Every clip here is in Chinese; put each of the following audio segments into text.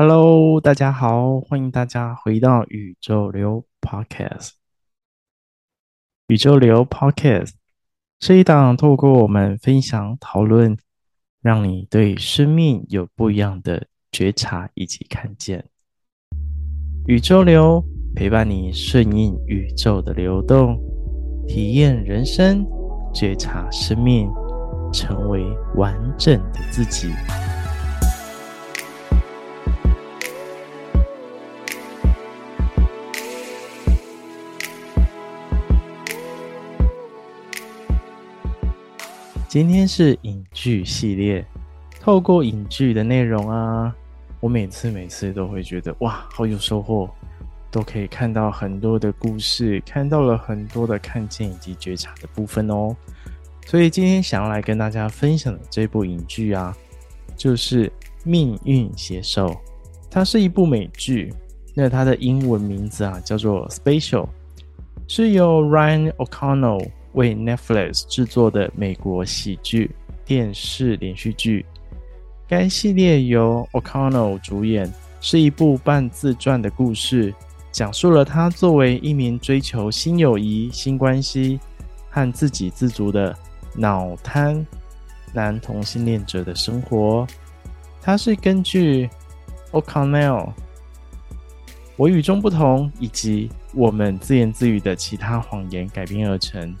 Hello，大家好，欢迎大家回到宇宙流 Podcast。宇宙流 Podcast 是一档透过我们分享讨论，让你对生命有不一样的觉察以及看见。宇宙流陪伴你顺应宇宙的流动，体验人生，觉察生命，成为完整的自己。今天是影剧系列，透过影剧的内容啊，我每次每次都会觉得哇，好有收获，都可以看到很多的故事，看到了很多的看见以及觉察的部分哦。所以今天想要来跟大家分享的这部影剧啊，就是《命运写手》，它是一部美剧，那它的英文名字啊叫做《Special》，是由 Ryan O'Connell。为 Netflix 制作的美国喜剧电视连续剧，该系列由 O'Connell 主演，是一部半自传的故事，讲述了他作为一名追求新友谊、新关系和自给自足的脑瘫男同性恋者的生活。他是根据 O'Connell 我与众不同以及我们自言自语的其他谎言改编而成。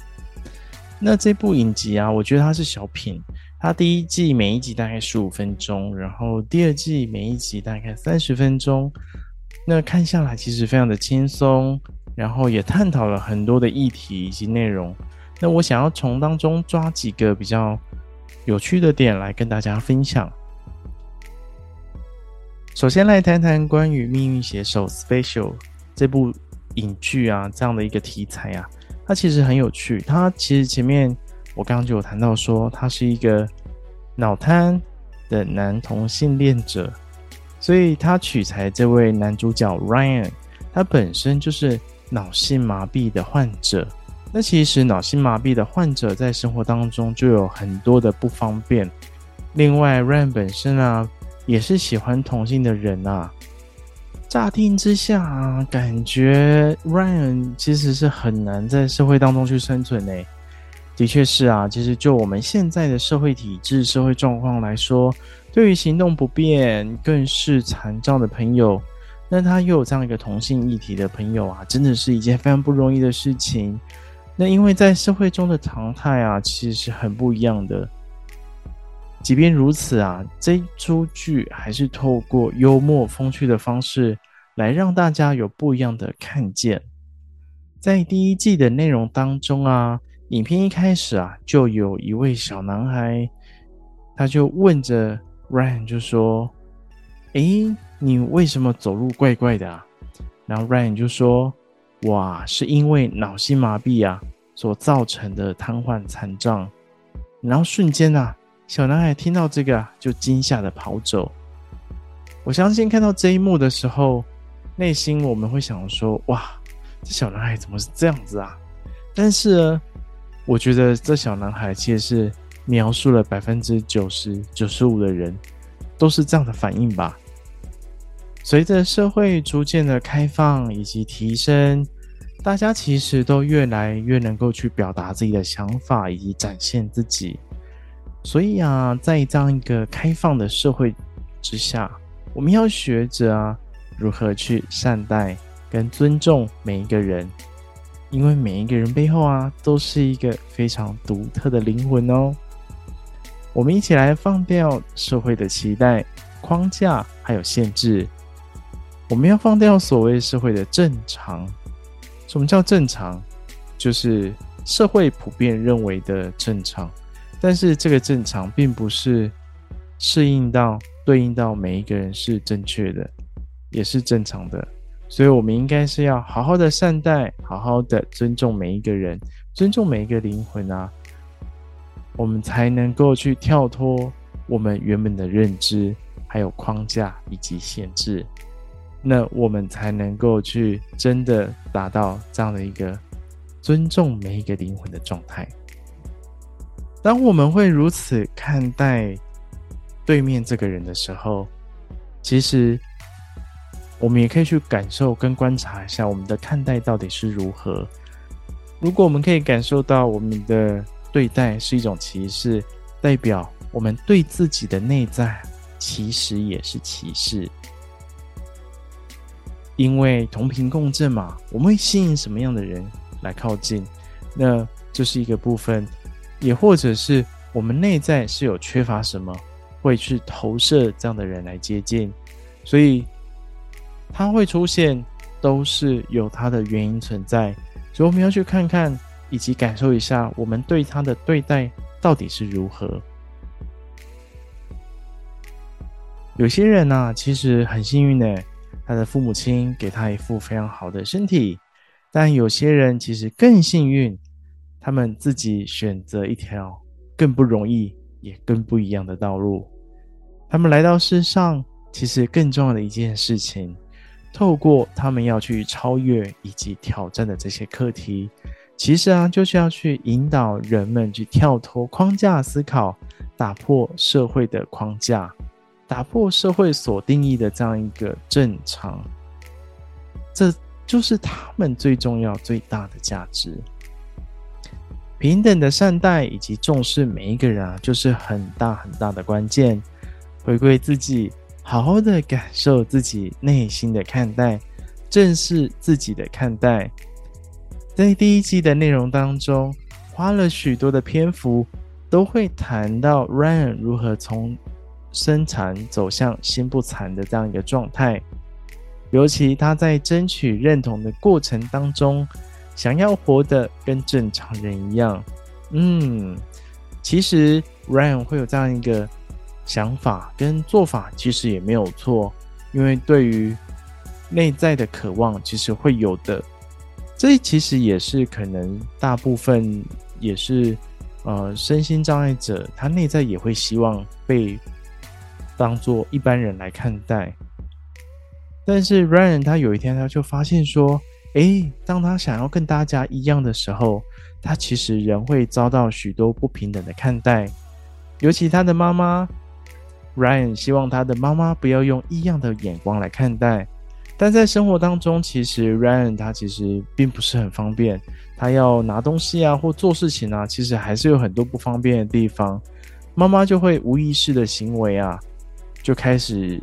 那这部影集啊，我觉得它是小品。它第一季每一集大概十五分钟，然后第二季每一集大概三十分钟。那看下来其实非常的轻松，然后也探讨了很多的议题以及内容。那我想要从当中抓几个比较有趣的点来跟大家分享。首先来谈谈关于《命运写手》Special 这部影剧啊，这样的一个题材啊。它其实很有趣，它其实前面我刚刚就有谈到说，他是一个脑瘫的男同性恋者，所以他取材这位男主角 Ryan，他本身就是脑性麻痹的患者。那其实脑性麻痹的患者在生活当中就有很多的不方便。另外，Ryan 本身啊，也是喜欢同性的人啊。乍听之下，感觉 Ryan 其实是很难在社会当中去生存诶。的确是啊，其实就我们现在的社会体制、社会状况来说，对于行动不便、更是残障的朋友，那他又有这样一个同性议题的朋友啊，真的是一件非常不容易的事情。那因为在社会中的常态啊，其实是很不一样的。即便如此啊，这出剧还是透过幽默风趣的方式来让大家有不一样的看见。在第一季的内容当中啊，影片一开始啊，就有一位小男孩，他就问着 Ryan 就说：“诶，你为什么走路怪怪的啊？”然后 Ryan 就说：“哇，是因为脑性麻痹啊所造成的瘫痪残障。”然后瞬间啊。小男孩听到这个啊，就惊吓的跑走。我相信看到这一幕的时候，内心我们会想说：“哇，这小男孩怎么是这样子啊？”但是呢，我觉得这小男孩其实是描述了百分之九十九十五的人都是这样的反应吧。随着社会逐渐的开放以及提升，大家其实都越来越能够去表达自己的想法以及展现自己。所以啊，在这样一个开放的社会之下，我们要学着啊，如何去善待跟尊重每一个人，因为每一个人背后啊，都是一个非常独特的灵魂哦。我们一起来放掉社会的期待、框架还有限制，我们要放掉所谓社会的正常。什么叫正常？就是社会普遍认为的正常。但是这个正常并不是适应到对应到每一个人是正确的，也是正常的。所以，我们应该是要好好的善待，好好的尊重每一个人，尊重每一个灵魂啊，我们才能够去跳脱我们原本的认知，还有框架以及限制。那我们才能够去真的达到这样的一个尊重每一个灵魂的状态。当我们会如此看待对面这个人的时候，其实我们也可以去感受跟观察一下我们的看待到底是如何。如果我们可以感受到我们的对待是一种歧视，代表我们对自己的内在其实也是歧视。因为同频共振嘛，我们会吸引什么样的人来靠近？那就是一个部分，也或者是我们内在是有缺乏什么，会去投射这样的人来接近。所以，他会出现，都是有他的原因存在。所以我们要去看看，以及感受一下，我们对他的对待到底是如何。有些人呢、啊，其实很幸运的，他的父母亲给他一副非常好的身体；但有些人其实更幸运，他们自己选择一条更不容易也更不一样的道路。他们来到世上，其实更重要的一件事情。透过他们要去超越以及挑战的这些课题，其实啊，就是要去引导人们去跳脱框架思考，打破社会的框架，打破社会所定义的这样一个正常。这就是他们最重要、最大的价值。平等的善待以及重视每一个人啊，就是很大很大的关键。回归自己。好好的感受自己内心的看待，正视自己的看待。在第一季的内容当中，花了许多的篇幅，都会谈到 Ryan 如何从身残走向心不残的这样一个状态。尤其他在争取认同的过程当中，想要活得跟正常人一样。嗯，其实 Ryan 会有这样一个。想法跟做法其实也没有错，因为对于内在的渴望，其实会有的。这其实也是可能大部分也是呃身心障碍者，他内在也会希望被当做一般人来看待。但是 Ryan 他有一天他就发现说，诶，当他想要跟大家一样的时候，他其实仍会遭到许多不平等的看待，尤其他的妈妈。Ryan 希望他的妈妈不要用异样的眼光来看待，但在生活当中，其实 Ryan 他其实并不是很方便，他要拿东西啊或做事情啊，其实还是有很多不方便的地方。妈妈就会无意识的行为啊，就开始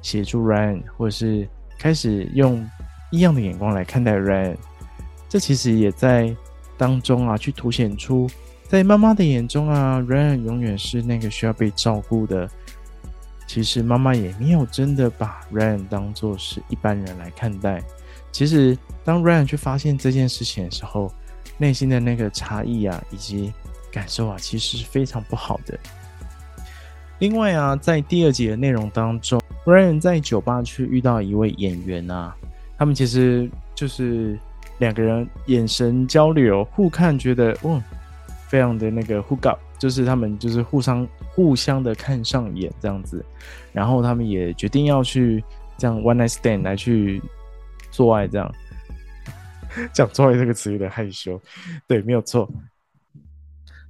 协助 Ryan，或者是开始用异样的眼光来看待 Ryan。这其实也在当中啊，去凸显出。在妈妈的眼中啊，Ryan 永远是那个需要被照顾的。其实妈妈也没有真的把 Ryan 当作是一般人来看待。其实当 Ryan 去发现这件事情的时候，内心的那个差异啊，以及感受啊，其实是非常不好的。另外啊，在第二集的内容当中，Ryan 在酒吧去遇到一位演员啊，他们其实就是两个人眼神交流，互看，觉得嗯。非常的那个 hook up，就是他们就是互相互相的看上眼这样子，然后他们也决定要去这样 one night stand 来去做爱这样，讲做爱这个词有点害羞，对，没有错。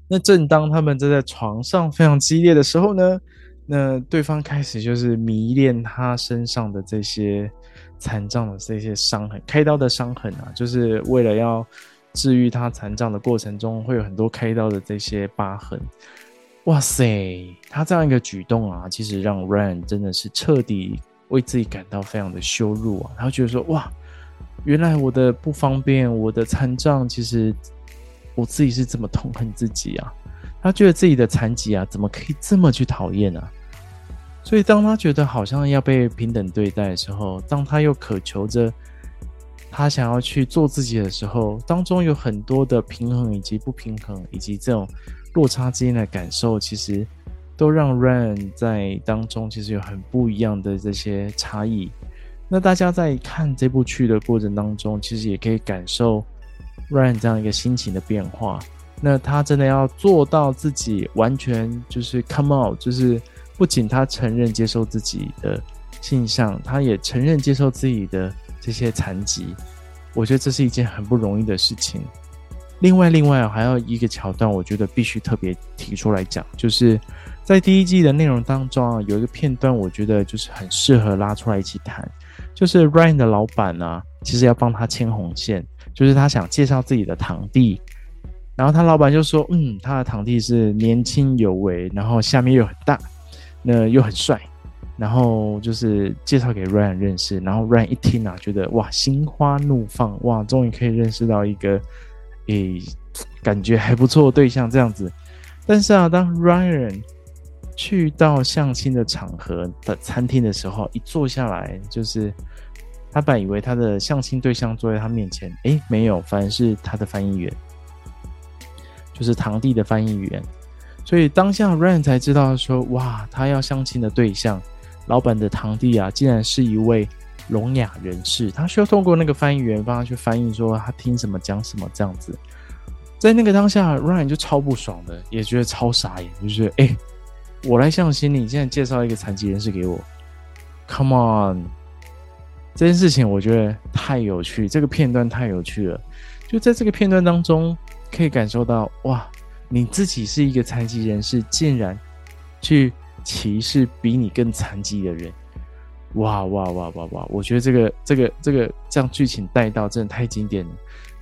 那正当他们正在床上非常激烈的时候呢，那对方开始就是迷恋他身上的这些残障的这些伤痕，开刀的伤痕啊，就是为了要。治愈他残障的过程中，会有很多开刀的这些疤痕。哇塞，他这样一个举动啊，其实让 Ryan 真的是彻底为自己感到非常的羞辱啊。他觉得说，哇，原来我的不方便，我的残障，其实我自己是这么痛恨自己啊。他觉得自己的残疾啊，怎么可以这么去讨厌呢？所以当他觉得好像要被平等对待的时候，当他又渴求着。他想要去做自己的时候，当中有很多的平衡以及不平衡，以及这种落差之间的感受，其实都让 Ran 在当中其实有很不一样的这些差异。那大家在看这部剧的过程当中，其实也可以感受 Ryan 这样一个心情的变化。那他真的要做到自己完全就是 come out，就是不仅他承认接受自己的性向，他也承认接受自己的。这些残疾，我觉得这是一件很不容易的事情。另外，另外还有一个桥段，我觉得必须特别提出来讲，就是在第一季的内容当中啊，有一个片段，我觉得就是很适合拉出来一起谈，就是 Ryan 的老板啊，其实要帮他牵红线，就是他想介绍自己的堂弟，然后他老板就说，嗯，他的堂弟是年轻有为，然后下面又很大，那又很帅，然后就是介绍给 Ryan 认识，然后 Ryan 一听啊，觉得哇，心花怒放，哇，终于可以认识到一个，诶，感觉还不错的对象这样子，但是啊，当 Ryan 去到相亲的场合的餐厅的时候，一坐下来，就是他本以为他的相亲对象坐在他面前，诶，没有，反而是他的翻译员，就是堂弟的翻译员。所以当下 Ryan 才知道说，哇，他要相亲的对象，老板的堂弟啊，竟然是一位聋哑人士。他需要通过那个翻译员帮他去翻译，说他听什么讲什么这样子。在那个当下，Ryan 就超不爽的，也觉得超傻眼，就是诶。我来相亲，你现在介绍一个残疾人士给我，Come on！这件事情我觉得太有趣，这个片段太有趣了。就在这个片段当中，可以感受到哇，你自己是一个残疾人士，竟然去歧视比你更残疾的人，哇哇哇哇哇！我觉得这个这个这个这样剧情带到真的太经典了。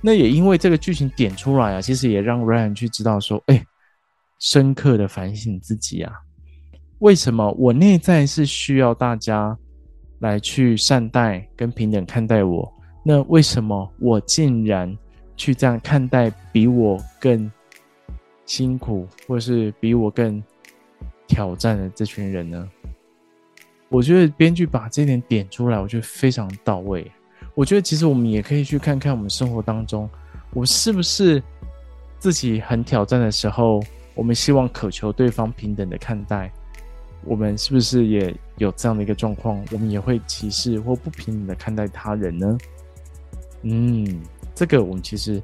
那也因为这个剧情点出来啊，其实也让 Ryan 去知道说，哎，深刻的反省自己啊。为什么我内在是需要大家来去善待跟平等看待我？那为什么我竟然去这样看待比我更辛苦，或是比我更挑战的这群人呢？我觉得编剧把这点点出来，我觉得非常到位。我觉得其实我们也可以去看看我们生活当中，我是不是自己很挑战的时候，我们希望渴求对方平等的看待。我们是不是也有这样的一个状况？我们也会歧视或不平等的看待他人呢？嗯，这个我们其实，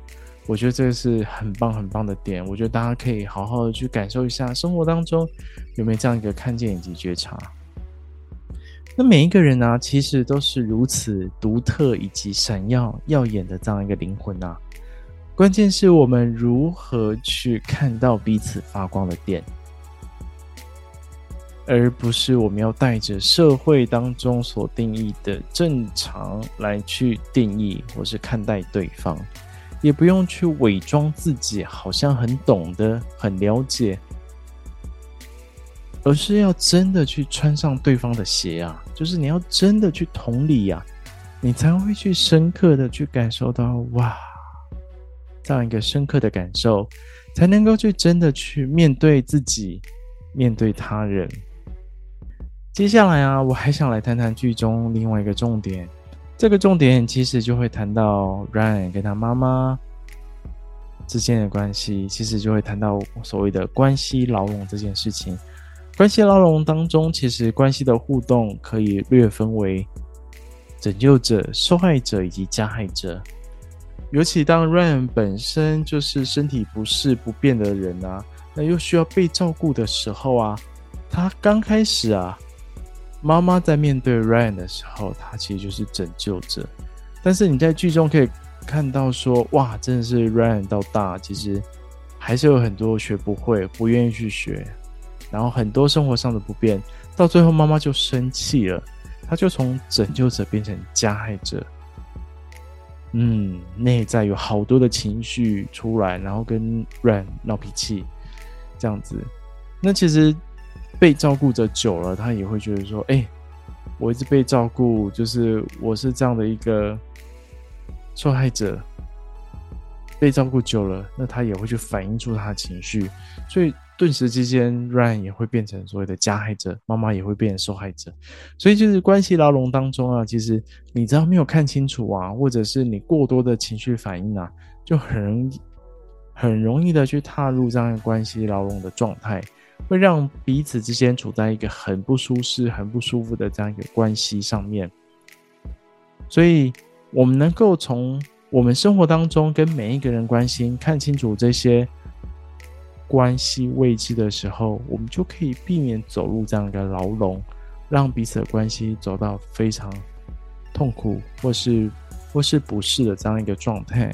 我觉得这个是很棒很棒的点。我觉得大家可以好好的去感受一下，生活当中有没有这样一个看见以及觉察。那每一个人呢、其实都是如此独特以及闪耀耀眼的这样一个灵魂啊。关键是我们如何去看到彼此发光的点。而不是我们要带着社会当中所定义的正常来去定义或是看待对方，也不用去伪装自己，好像很懂得、很了解，而是要真的去穿上对方的鞋啊！就是你要真的去同理呀，你才会去深刻的去感受到哇，这样一个深刻的感受，才能够去真的去面对自己，面对他人。接下来啊，我还想来谈谈剧中另外一个重点。这个重点其实就会谈到 Ryan 跟他妈妈之间的关系，其实就会谈到所谓的关系牢笼这件事情。关系牢笼当中，其实关系的互动可以略分为拯救者、受害者以及加害者。尤其当 Ryan 本身就是身体不适不便的人啊，那又需要被照顾的时候啊，他刚开始啊。妈妈在面对 Ryan 的时候，他其实就是拯救者。但是你在剧中可以看到说，哇，真的是 Ryan 到大，其实还是有很多学不会、不愿意去学，然后很多生活上的不便，到最后妈妈就生气了，他就从拯救者变成加害者。嗯，内在有好多的情绪出来，然后跟 Ryan 闹脾气，这样子。那其实。被照顾着久了，他也会觉得说：“哎、我一直被照顾，就是我是这样的一个受害者。被照顾久了，那他也会去反映出他的情绪，所以顿时之间，Ryan 也会变成所谓的加害者，妈妈也会变成受害者。所以就是关系牢笼当中啊，其实你只要没有看清楚啊，或者是你过多的情绪反应啊，就很容易很容易的去踏入这样的关系牢笼的状态。”会让彼此之间处在一个很不舒适、很不舒服的这样一个关系上面，所以我们能够从我们生活当中跟每一个人关心看清楚这些关系位置的时候，我们就可以避免走入这样一个牢笼，让彼此的关系走到非常痛苦或是或是不适的这样一个状态。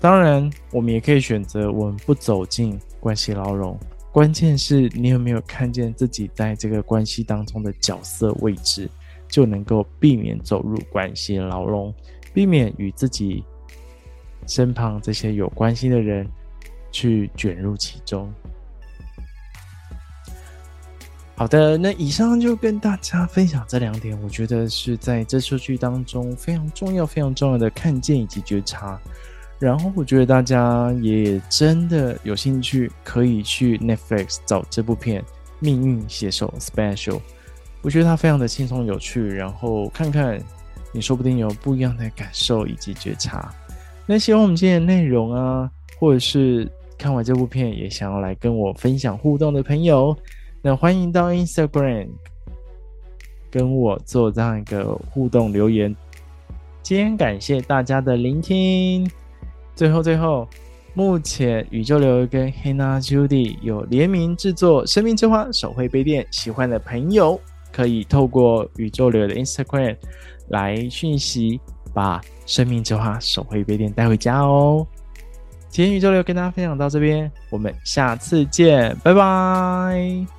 当然，我们也可以选择我们不走进关系牢笼。关键是你有没有看见自己在这个关系当中的角色位置，就能够避免走入关系牢笼，避免与自己身旁这些有关系的人去卷入其中。好的，那以上就跟大家分享这两点，我觉得是在这出剧当中非常重要、非常重要的看见以及觉察。然后，我觉得大家也真的有兴趣，可以去 Netflix 找这部片《命运写手 Special》。我觉得它非常的轻松有趣，然后看看你说不定有不一样的感受以及觉察。那希望我们今天的内容啊，或者是看完这部片也想要来跟我分享互动的朋友。那欢迎到 Instagram 跟我做这样一个互动留言。今天感谢大家的聆听。最后最后，目前宇宙流跟 Hannah Judy 有联名制作《生命之花手绘杯垫》，喜欢的朋友可以透过宇宙流的 Instagram 来讯息，把《生命之花手绘杯垫》带回家哦。今天宇宙流跟大家分享到这边，我们下次见，拜拜。